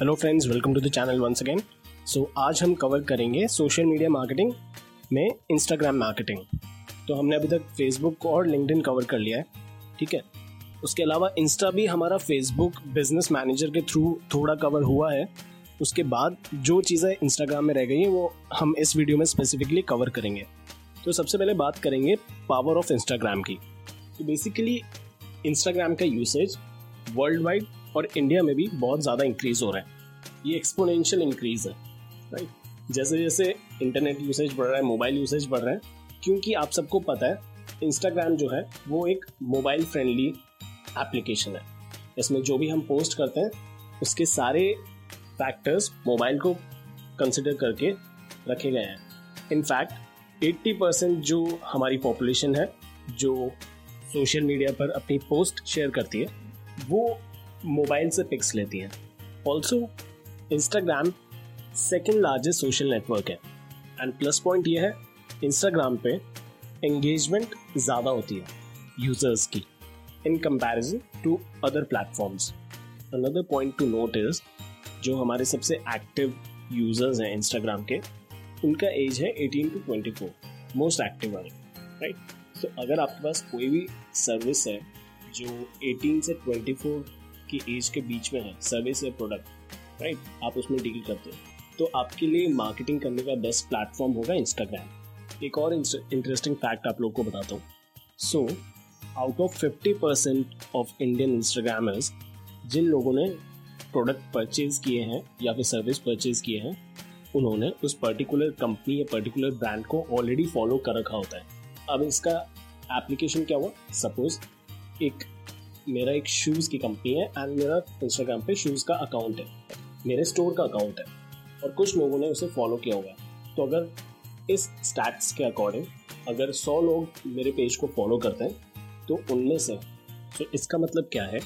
Hello friends welcome to the channel once again so आज हम cover करेंगे social media marketing में Instagram marketing तो हमने अभी तक फेसबुक और लिंकडिन कवर कर लिया है, ठीक है? उसके अलावा इंस्टा भी हमारा फेसबुक बिज़नेस मैनेजर के थ्रू थोड़ा कवर हुआ है। उसके बाद जो चीज़ें इंस्टाग्राम में रह गई हैं, वो हम इस वीडियो में स्पेसिफिकली कवर करेंगे। तो सबसे पहले बात करेंगे पावर ऑफ़ इंस्टाग्राम की। तो बेसिकली इंस्टाग्राम का यूसेज वर्ल्ड वाइड और इंडिया में भी बहुत ज़्यादा इंक्रीज हो रहा है। ये एक्सपोनेंशियल इंक्रीज है राइट जैसे जैसे इंटरनेट यूसेज बढ़ रहा है मोबाइल यूसेज बढ़ रहा है, क्योंकि आप सबको पता है इंस्टाग्राम जो है, वो एक मोबाइल फ्रेंडली एप्लीकेशन है। इसमें जो भी हम पोस्ट करते हैं, उसके सारे फैक्टर्स मोबाइल को कंसिडर करके रखे गए हैं। इनफैक्ट 80 परसेंट जो हमारी पॉपुलेशन है, जो सोशल मीडिया पर अपनी पोस्ट शेयर करती है, वो मोबाइल से पिक्स लेती हैं। Also Instagram second largest social network है। एंड प्लस पॉइंट ये है इंस्टाग्राम पे एंगेजमेंट ज़्यादा होती है यूज़र्स की in comparison to other platforms another point to note is जो हमारे सबसे एक्टिव यूज़र्स हैं इंस्टाग्राम के, उनका एज है 18 टू 24 मोस्ट एक्टिव वाले राइट सो अगर आपके पास कोई भी सर्विस है, जो 18 से 24 की एज के बीच में है सर्विस या प्रोडक्ट राइट आप उसमें डील करते हो। तो आपके लिए मार्केटिंग करने का बेस्ट प्लेटफॉर्म होगा इंस्टाग्राम एक और इंटरेस्टिंग फैक्ट आप लोग को बताता हूँ। So out of fifty percent of Indian Instagrammers जिन लोगों ने प्रोडक्ट परचेज किए हैं या फिर सर्विस परचेज किए हैं, उन्होंने उस पर्टिकुलर कंपनी या पर्टिकुलर ब्रांड को ऑलरेडी फॉलो कर रखा होता है। अब इसका एप्लीकेशन क्या हुआ? सपोज़ एक मेरा एक शूज़ की कंपनी है एंड मेरा इंस्टाग्राम पे शूज़ का अकाउंट है। मेरे स्टोर का अकाउंट है। और कुछ लोगों ने उसे फॉलो किया हुआ है। तो अगर इस स्टैट्स के अकॉर्डिंग अगर 100 लोग मेरे पेज को फॉलो करते हैं तो उनमें से तो इसका मतलब क्या है?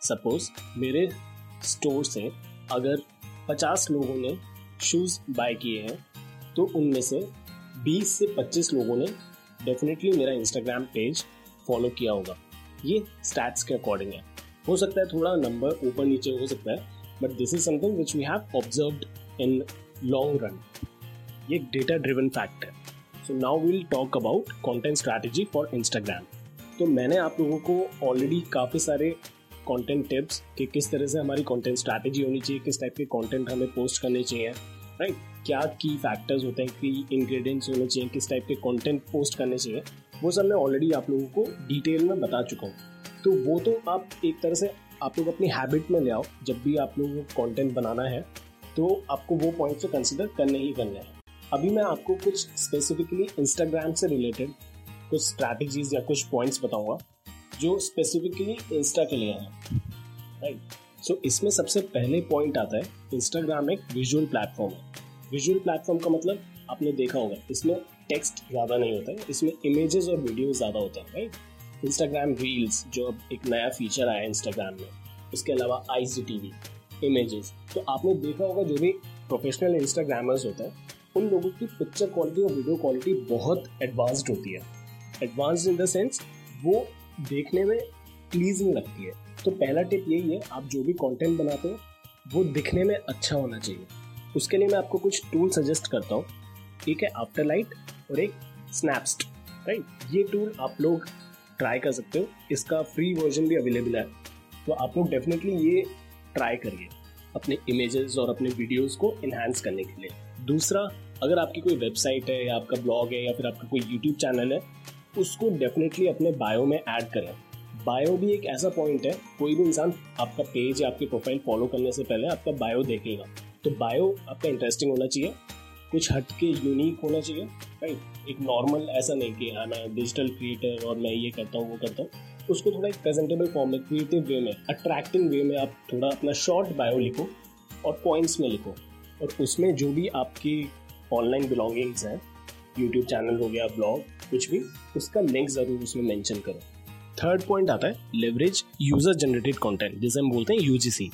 सपोज़ मेरे स्टोर से अगर 50 लोगों ने शूज़ बाय किए हैं तो उनमें से 20 से 25 लोगों ने डेफिनेटली मेरा इंस्टाग्राम पेज फॉलो किया होगा। ये स्टैट्स के अकॉर्डिंग है। हो सकता है थोड़ा नंबर ऊपर नीचे हो सकता है but this is something which we have observed in long run ये डेटा ड्रिवन फैक्ट है। So now will talk about content strategy for Instagram तो मैंने आप लोगों को ऑलरेडी काफ़ी सारे कंटेंट टिप्स कि किस तरह से हमारी कंटेंट स्ट्रैटेजी होनी चाहिए, किस टाइप के कंटेंट हमें पोस्ट करने चाहिए राइट right? क्या की फैक्टर्स होते हैं कि इंग्रेडिएंट्स होने चाहिए, किस टाइप के कंटेंट पोस्ट करने चाहिए। वो सब मैं ऑलरेडी आप लोगों को डिटेल में बता चुका हूँ। तो वो तो आप एक तरह से आप लोग अपनी हैबिट में ले आओ, जब भी आप लोगों को कॉन्टेंट बनाना है तो आपको वो पॉइंट्स को कंसिडर करने ही करने हैं। अभी मैं आपको कुछ स्पेसिफिकली इंस्टाग्राम से रिलेटेड कुछ स्ट्रैटेजीज या कुछ पॉइंट्स बताऊँगा, जो स्पेसिफिकली इंस्टा के लिए हैं। राइट सो इसमें सबसे पहले पॉइंट आता है इंस्टाग्राम एक विजुअल प्लेटफॉर्म है। विजुअल प्लेटफॉर्म का मतलब आपने देखा होगा, इसमें टेक्स्ट ज़्यादा नहीं होता है। इसमें इमेजेस और वीडियो ज़्यादा होते हैं राइट इंस्टाग्राम रील्स जो अब एक नया फीचर आया है इंस्टाग्राम में, उसके अलावा I C T V images तो आपने देखा होगा, जो भी प्रोफेशनल इंस्टाग्रामर्स होते हैं, उन लोगों की पिक्चर क्वालिटी और वीडियो क्वालिटी बहुत एडवांस्ड होती है। एडवांस इन द सेंस वो देखने में प्लीजिंग लगती है। तो पहला टिप यही है, आप जो भी कंटेंट बनाते हो, वो दिखने में अच्छा होना चाहिए। उसके लिए मैं आपको कुछ टूल सजेस्ट करता हूँ। एक है आफ्टर लाइट और एक स्नैपस्ट राइट ये टूल आप लोग ट्राई कर सकते हो। इसका फ्री वर्जन भी अवेलेबल है। तो आप लोग डेफिनेटली ये ट्राई करिए अपने इमेजेस और अपने वीडियोस को इन्हांस करने के लिए। दूसरा, अगर आपकी कोई वेबसाइट है या आपका ब्लॉग है या फिर आपका कोई यूट्यूब चैनल है, उसको डेफिनेटली अपने बायो में ऐड करें। बायो भी एक ऐसा पॉइंट है, कोई भी इंसान आपका पेज या आपकी प्रोफ़ाइल फॉलो करने से पहले आपका बायो देखेगा। तो बायो आपका इंटरेस्टिंग होना चाहिए, कुछ हट के यूनिक होना चाहिए। राइट एक नॉर्मल ऐसा नहीं कि हाँ मैं डिजिटल क्रिएटर और मैं ये करता हूँ, वो करता हूँ। उसको थोड़ा एक प्रेजेंटेबल फॉर्म में क्रिएटिव वे में अट्रैक्टिंग वे में आप थोड़ा अपना शॉर्ट बायो लिखो और पॉइंट्स में लिखो। और उसमें जो भी आपकी ऑनलाइन बिलोंगिंग्स हैं यूट्यूब चैनल हो गया ब्लॉग कुछ भी, उसका लिंक ज़रूर उसमें मैंशन करो। थर्ड पॉइंट आता है लेवरेज यूज़र जनरेटेड कंटेंट जिसे हम बोलते हैं यूजीसी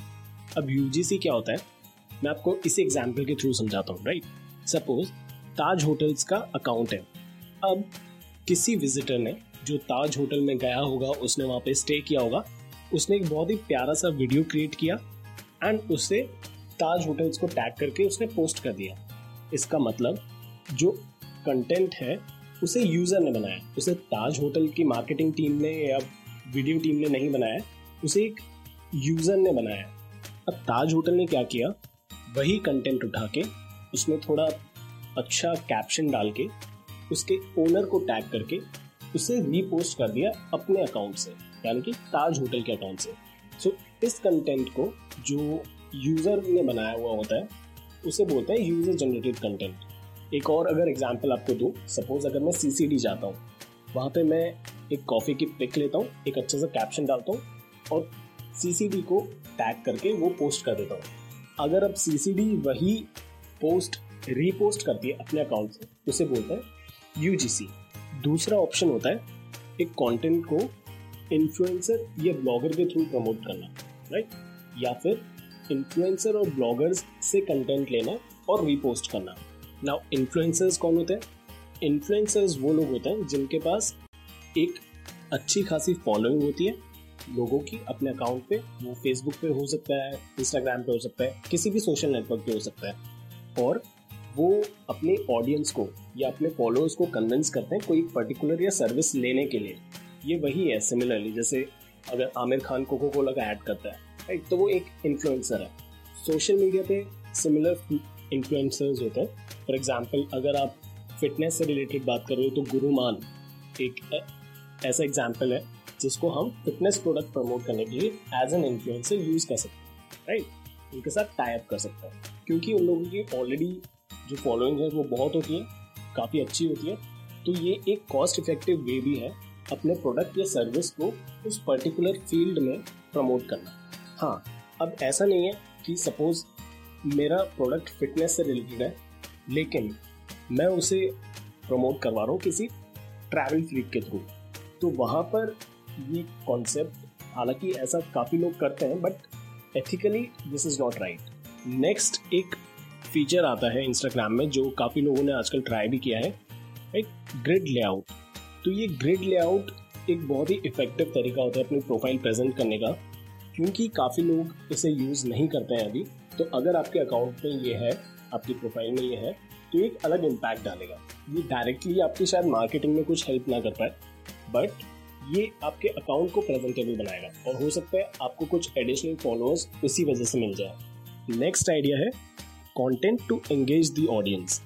अब यूजीसी क्या होता है? मैं आपको इसी एग्ज़ाम्पल के थ्रू समझाता हूँ राइट सपोज़ ताज होटल्स का अकाउंट है। अब किसी विजिटर ने जो ताज होटल में गया होगा, उसने वहाँ पे स्टे किया होगा, उसने एक बहुत ही प्यारा सा वीडियो क्रिएट किया एंड उसे ताज होटल्स को टैग करके उसने पोस्ट कर दिया। इसका मतलब जो कंटेंट है, उसे यूज़र ने बनाया। उसे ताज होटल की मार्केटिंग टीम ने या वीडियो टीम ने नहीं बनाया, उसे एक यूज़र ने बनाया। अब ताज होटल ने क्या किया? वही कंटेंट उठा के उसमें थोड़ा अच्छा कैप्शन डाल के उसके ओनर को टैग करके उसे रीपोस्ट कर दिया अपने अकाउंट से यानी कि ताज होटल के अकाउंट से। सो so, इस कंटेंट को जो यूज़र ने बनाया हुआ होता है उसे बोलते हैं यूज़र जनरेटेड कंटेंट एक और अगर एग्जांपल आपको दूँ सपोज़ अगर मैं सीसीडी जाता हूँ वहाँ पे मैं एक कॉफ़ी की पिक लेता हूँ एक अच्छा सा कैप्शन डालता हूँ और सीसीडी को टैग करके वो पोस्ट कर देता हूँ। अगर अब सीसीडी वही पोस्ट रीपोस्ट करती है अपने अकाउंट से, उसे बोलते हैं यू दूसरा ऑप्शन होता है एक कंटेंट को इन्फ्लुएंसर या ब्लॉगर के थ्रू प्रमोट करना राइट या फिर इन्फ्लुएंसर और ब्लॉगर्स से कंटेंट लेना और रीपोस्ट करना। नाउ इन्फ्लुएंसर्स कौन होते हैं? इन्फ्लुएंसर्स वो लोग होते हैं जिनके पास एक अच्छी खासी फॉलोइंग होती है। लोगों की अपने अकाउंट पे, वो फेसबुक पे हो सकता है इंस्टाग्राम पे हो सकता है, किसी भी सोशल नेटवर्क पे हो सकता है। और वो अपने ऑडियंस को या अपने फॉलोअर्स को कन्विंस करते हैं कोई पर्टिकुलर या सर्विस लेने के लिए। ये वही है सिमिलरली जैसे अगर आमिर खान कोको कोला का ऐड करता है राइट तो वो एक इन्फ्लुएंसर है। सोशल मीडिया पे सिमिलर इन्फ्लुएंसर्स होते हैं। फॉर एग्ज़ाम्पल अगर आप फिटनेस से रिलेटेड बात कर रहे हो तो गुरुमान एक ऐसा एग्ज़ाम्पल है, जिसको हम फिटनेस प्रोडक्ट प्रमोट करने के लिए एज एन इन्फ्लुएंसर यूज़ कर सकते हैं राइट उनके साथ टाइप कर सकते हैं, क्योंकि उन लोगों की ऑलरेडी जो फॉलोइंग है, वो बहुत होती है, काफ़ी अच्छी होती है। तो ये एक कॉस्ट इफ़ेक्टिव वे भी है अपने प्रोडक्ट या सर्विस को उस पर्टिकुलर फ़ील्ड में प्रमोट करना। हाँ अब ऐसा नहीं है कि सपोज़ मेरा प्रोडक्ट फिटनेस से रिलेटेड है, लेकिन मैं उसे प्रमोट करवा रहा हूँ किसी ट्रैवल फ्लीट के थ्रू तो वहाँ पर ये कॉन्सेप्ट हालाँकि ऐसा काफ़ी लोग करते हैं but ethically this is not right next एक फीचर आता है इंस्टाग्राम में, जो काफ़ी लोगों ने आजकल ट्राई भी किया है, एक ग्रिड लेआउट तो ये ग्रिड लेआउट एक बहुत ही इफ़ेक्टिव तरीका होता है अपनी प्रोफ़ाइल प्रेजेंट करने का, क्योंकि काफ़ी लोग इसे यूज़ नहीं करते हैं अभी। तो अगर आपके अकाउंट में ये है, आपकी प्रोफ़ाइल में ये है तो एक अलग इम्पैक्ट डालेगा। ये डायरेक्टली आपकी शायद मार्केटिंग में कुछ हेल्प ना कर पाए बट ये आपके अकाउंट को प्रेजेंटेबल बनाएगा। और हो सकता है आपको कुछ एडिशनल फॉलोअर्स इसी वजह से मिल जाए। नेक्स्ट आइडिया है content to engage the audience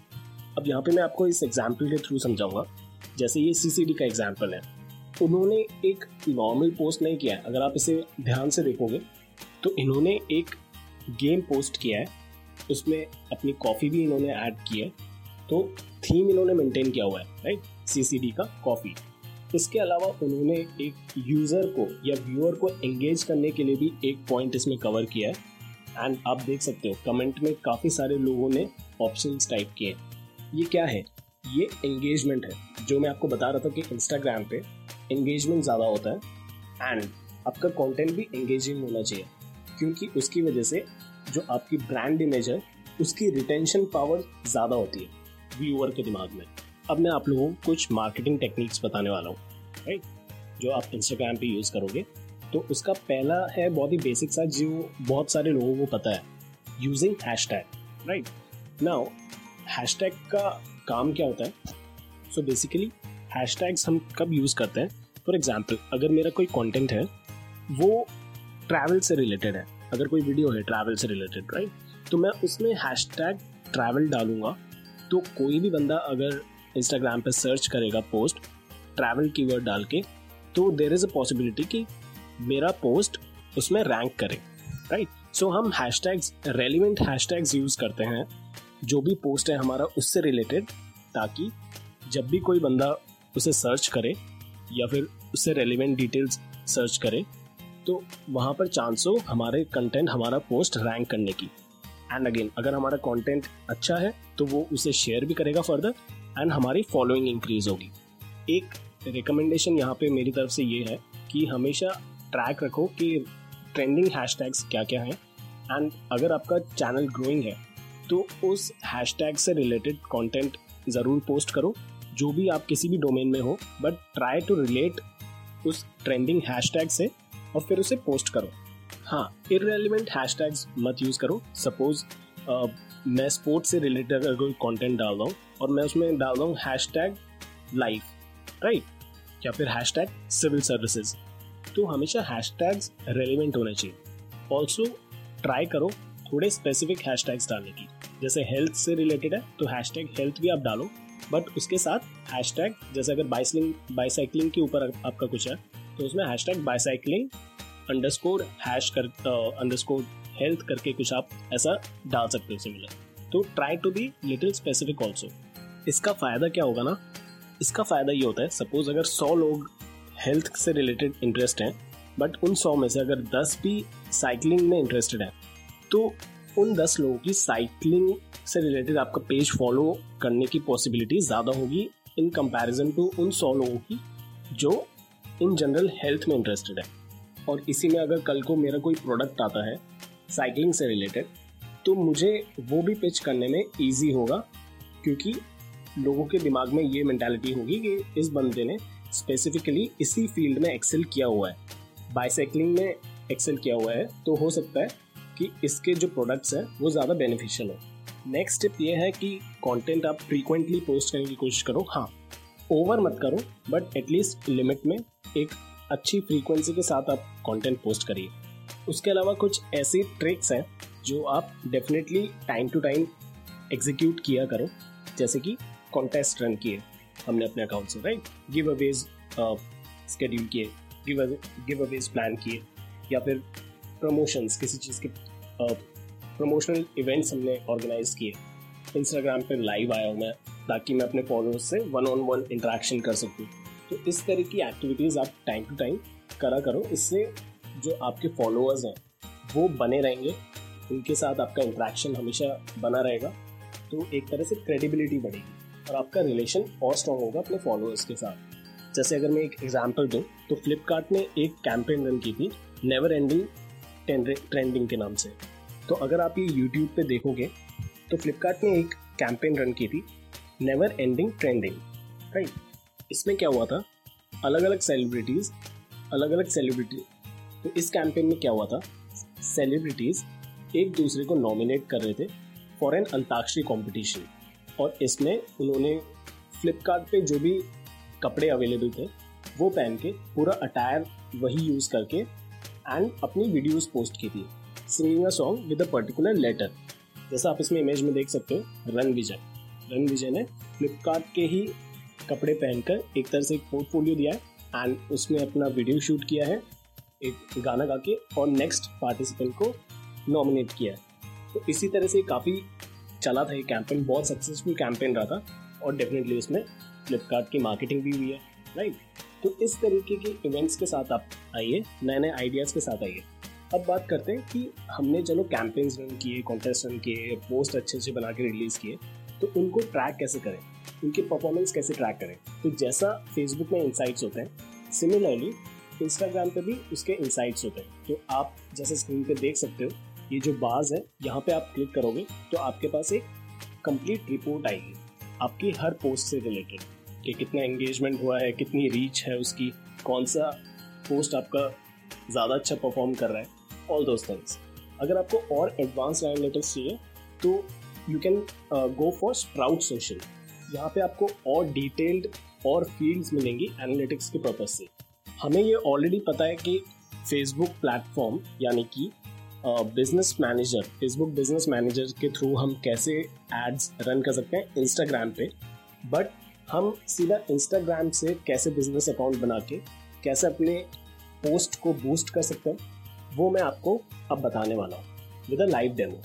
अब यहाँ पे मैं आपको इस एग्ज़ाम्पल के थ्रू समझाऊँगा। जैसे ये सी का एग्ज़ाम्पल है। उन्होंने एक नॉर्मल पोस्ट नहीं किया है। अगर आप इसे ध्यान से देखोगे तो इन्होंने एक गेम पोस्ट किया है। उसमें अपनी कॉफ़ी भी इन्होंने ऐड की है। तो थीम इन्होंने मेंटेन किया हुआ है राइट सी का कॉफ़ी इसके अलावा उन्होंने एक यूज़र को या व्यूअर को एंगेज करने के लिए भी एक पॉइंट इसमें कवर किया है। एंड आप देख सकते हो कमेंट में काफ़ी सारे लोगों ने ऑप्शन टाइप किए ये क्या है? ये एंगेजमेंट है। जो मैं आपको बता रहा था कि इंस्टाग्राम पे एंगेजमेंट ज़्यादा होता है एंड आपका कंटेंट भी एंगेजिंग होना चाहिए। क्योंकि उसकी वजह से जो आपकी ब्रांड इमेज है, उसकी रिटेंशन पावर ज़्यादा होती है व्यूअर के दिमाग में। अब मैं आप लोगों को कुछ मार्केटिंग टेक्निक्स बताने वाला हूँ राइट जो आप इंस्टाग्राम पे यूज़ करोगे। तो उसका पहला है बहुत ही बेसिक सा जो बहुत सारे लोगों को पता है using hashtag right now hashtag का काम क्या होता है? सो बेसिकली हैश टैग्स हम कब यूज़ करते हैं? फॉर एग्ज़ाम्पल अगर मेरा कोई कॉन्टेंट है वो ट्रैवल से रिलेटेड है। अगर कोई वीडियो है ट्रैवल से रिलेटेड राइट तो मैं उसमें हैश टैग ट्रैवल डालूँगा। तो कोई भी बंदा अगर इंस्टाग्राम पर सर्च करेगा पोस्ट ट्रैवल कीवर्ड डाल के तो देर इज़ अ पॉसिबिलिटी कि मेरा पोस्ट उसमें रैंक करे राइट सो हम hashtags relevant hashtags use करते हैं, जो भी पोस्ट है हमारा उससे रिलेटेड ताकि जब भी कोई बंदा उसे सर्च करे, या फिर उससे रेलिवेंट डिटेल्स सर्च करे तो वहाँ पर चांस हो हमारे कंटेंट हमारा पोस्ट रैंक करने की। एंड अगेन अगर हमारा कंटेंट अच्छा है तो वो उसे शेयर भी करेगा फर्दर एंड हमारी फॉलोइंग इंक्रीज होगी। एक रिकमेंडेशन यहाँ पे मेरी तरफ़ से ये है कि हमेशा ट्रैक रखो कि ट्रेंडिंग हैशटैग्स क्या क्या हैं। एंड अगर आपका चैनल ग्रोइंग है तो उस हैशटैग से रिलेटेड कंटेंट ज़रूर पोस्ट करो, जो भी आप किसी भी डोमेन में हो बट ट्राई टू रिलेट उस ट्रेंडिंग हैशटैग से और फिर उसे पोस्ट करो। हाँ इरेलीवेंट हैशटैग्स मत यूज़ करो। सपोज़ मैं स्पोर्ट्स से रिलेटेड अगर कोई कंटेंट डाल रहा हूँ और मैं उसमें डाल रहा हूँ हैश टैग लाइफ राइट या फिर हैश टैग सिविल सर्विसेज़ तो हमेशा हैश रेलिवेंट होने चाहिए। ऑल्सो ट्राई करो थोड़े स्पेसिफिक हैश डालने की। जैसे हेल्थ से रिलेटेड है तो हैश टैग हेल्थ भी आप डालो। बट उसके साथ हैश टैग जैसे अगर बाइसलिंग बाइसाइकिलिंग के ऊपर आपका कुछ है तो उसमें hashtag bicycling underscore hash कर अंडरस्कोर हेल्थ करके कुछ आप ऐसा डाल सकते हो सिमिलर तो try to be little specific also इसका फ़ायदा क्या होगा ना? इसका फ़ायदा ये होता है सपोज़ अगर सौ लोग हेल्थ से रिलेटेड इंटरेस्ट हैं बट उन सौ में से अगर दस भी साइकिलिंग में इंटरेस्टेड है तो उन दस लोगों की साइकिलिंग से रिलेटेड आपका पेज फॉलो करने की पॉसिबिलिटी ज़्यादा होगी इन कंपैरिजन टू उन सौ लोगों की जो इन जनरल हेल्थ में इंटरेस्टेड है। और इसी में अगर कल को मेरा कोई प्रोडक्ट आता है साइकिलिंग से रिलेटेड तो मुझे वो भी पिच करने में ईजी होगा, क्योंकि लोगों के दिमाग में ये मैंटेलिटी होगी कि इस बंदे ने स्पेसिफिकली इसी फ़ील्ड में एक्सेल किया हुआ है। बाइसाइकिलिंग में एक्सेल किया हुआ है तो हो सकता है कि इसके जो प्रोडक्ट्स हैं, वो ज़्यादा बेनिफिशियल हो। नेक्स्ट स्टेप ये है कि कंटेंट आप फ्रीक्वेंटली पोस्ट करने की कोशिश करो। हाँ ओवर मत करो बट एटलीस्ट लिमिट में एक अच्छी फ्रीक्वेंसी के साथ आप कंटेंट पोस्ट करिए। उसके अलावा कुछ ऐसी ट्रिक्स हैं, जो आप definitely time to time execute किया करो, जैसे कि कॉन्टेस्ट रन किए। हमने अपने अकाउंट से राइट गिव अवेज स्केड्यूल किए गिव अवेज प्लान किए या फिर प्रमोशंस किसी चीज़ के प्रमोशनल uh, इवेंट्स हमने ऑर्गेनाइज किए। इंस्टाग्राम पे लाइव आया हूँ मैं ताकि मैं अपने फॉलोअर्स से वन ऑन वन इंटरेक्शन कर सकूँ। तो इस तरह की एक्टिविटीज़ आप टाइम टू टाइम करा करो। इससे जो आपके फॉलोअर्स हैं वो बने रहेंगे। उनके साथ आपका इंट्रैक्शन हमेशा बना रहेगा। तो एक तरह से क्रेडिबिलिटी बढ़ेगी। और आपका रिलेशन और स्ट्रॉन्ग होगा अपने फॉलोअर्स के साथ। जैसे अगर मैं एक एग्ज़ाम्पल दूँ तो फ्लिपकार्ट ने एक कैंपेन रन की थी नेवर एंडिंग ट्रेंडिंग के नाम से। तो अगर आप ये यूट्यूब पे देखोगे तो फ्लिपकार्ट ने एक कैंपेन रन की थी नेवर एंडिंग ट्रेंडिंग राइट इसमें क्या हुआ था? अलग अलग सेलिब्रिटीज़ अलग अलग सेलिब्रिटी तो इस कैंपेन में क्या हुआ था? सेलिब्रिटीज एक दूसरे को नॉमिनेट कर रहे थे फॉर एन अंताक्षरी कॉम्पिटिशन और इसमें उन्होंने फ्लिपकार्ट पे जो भी कपड़े अवेलेबल थे, वो पहन के पूरा अटायर वही यूज़ करके एंड अपनी वीडियोस पोस्ट की थी। Singing a song with a particular letter जैसा आप इसमें इमेज में देख सकते हो रन विजय रन विजय ने फ्लिपकार्ट के ही कपड़े पहनकर एक तरह से एक पोर्टफोलियो दिया है एंड उसमें अपना वीडियो शूट किया है, एक गाना गा के और नेक्स्ट पार्टिसिपेंट को नॉमिनेट किया है। तो इसी तरह से काफ़ी चला था ये कैंपेन बहुत सक्सेसफुल कैंपेन रहा था और डेफिनेटली उसमें फ्लिपकार्ट की मार्केटिंग भी हुई है राइट तो इस तरीके के इवेंट्स के साथ आप आइए नए नए आइडियाज़ के साथ आइए। अब बात करते हैं कि हमने चलो कैंपेन्स रन किए कॉन्टेस्ट रन किए पोस्ट अच्छे अच्छे बना के रिलीज़ किए तो उनको ट्रैक कैसे करें? उनके परफॉर्मेंस कैसे ट्रैक करें? तो जैसा फेसबुक में इंसाइट्स होते हैं सिमिलरली इंस्टाग्राम पे भी उसके इंसाइट्स होते हैं। तो आप जैसे स्क्रीन पे देख सकते हो ये जो बाज है, यहाँ पे आप क्लिक करोगे तो आपके पास एक कंप्लीट रिपोर्ट आएगी। आपकी हर पोस्ट से रिलेटेड कि कितना एंगेजमेंट हुआ है, कितनी रीच है उसकी, कौन सा पोस्ट आपका ज़्यादा अच्छा परफॉर्म कर रहा है ऑल दोज थिंग्स अगर आपको और एडवांस एनालिटिक्स चाहिए तो you can go for Sprout Social यहाँ पे आपको और डिटेल्ड और फील्ड्स मिलेंगी एनालिटिक्स के पर्पज से। हमें ये ऑलरेडी पता है कि फेसबुक प्लेटफॉर्म यानी कि business manager Facebook business manager के थ्रू हम कैसे एड्स रन कर सकते हैं इंस्टाग्राम पे बट हम सीधा इंस्टाग्राम से कैसे बिज़नेस अकाउंट बना के, कैसे अपने पोस्ट को बूस्ट कर सकते हैं, वो मैं आपको अब बताने वाला हूँ विद अ लाइव डेमो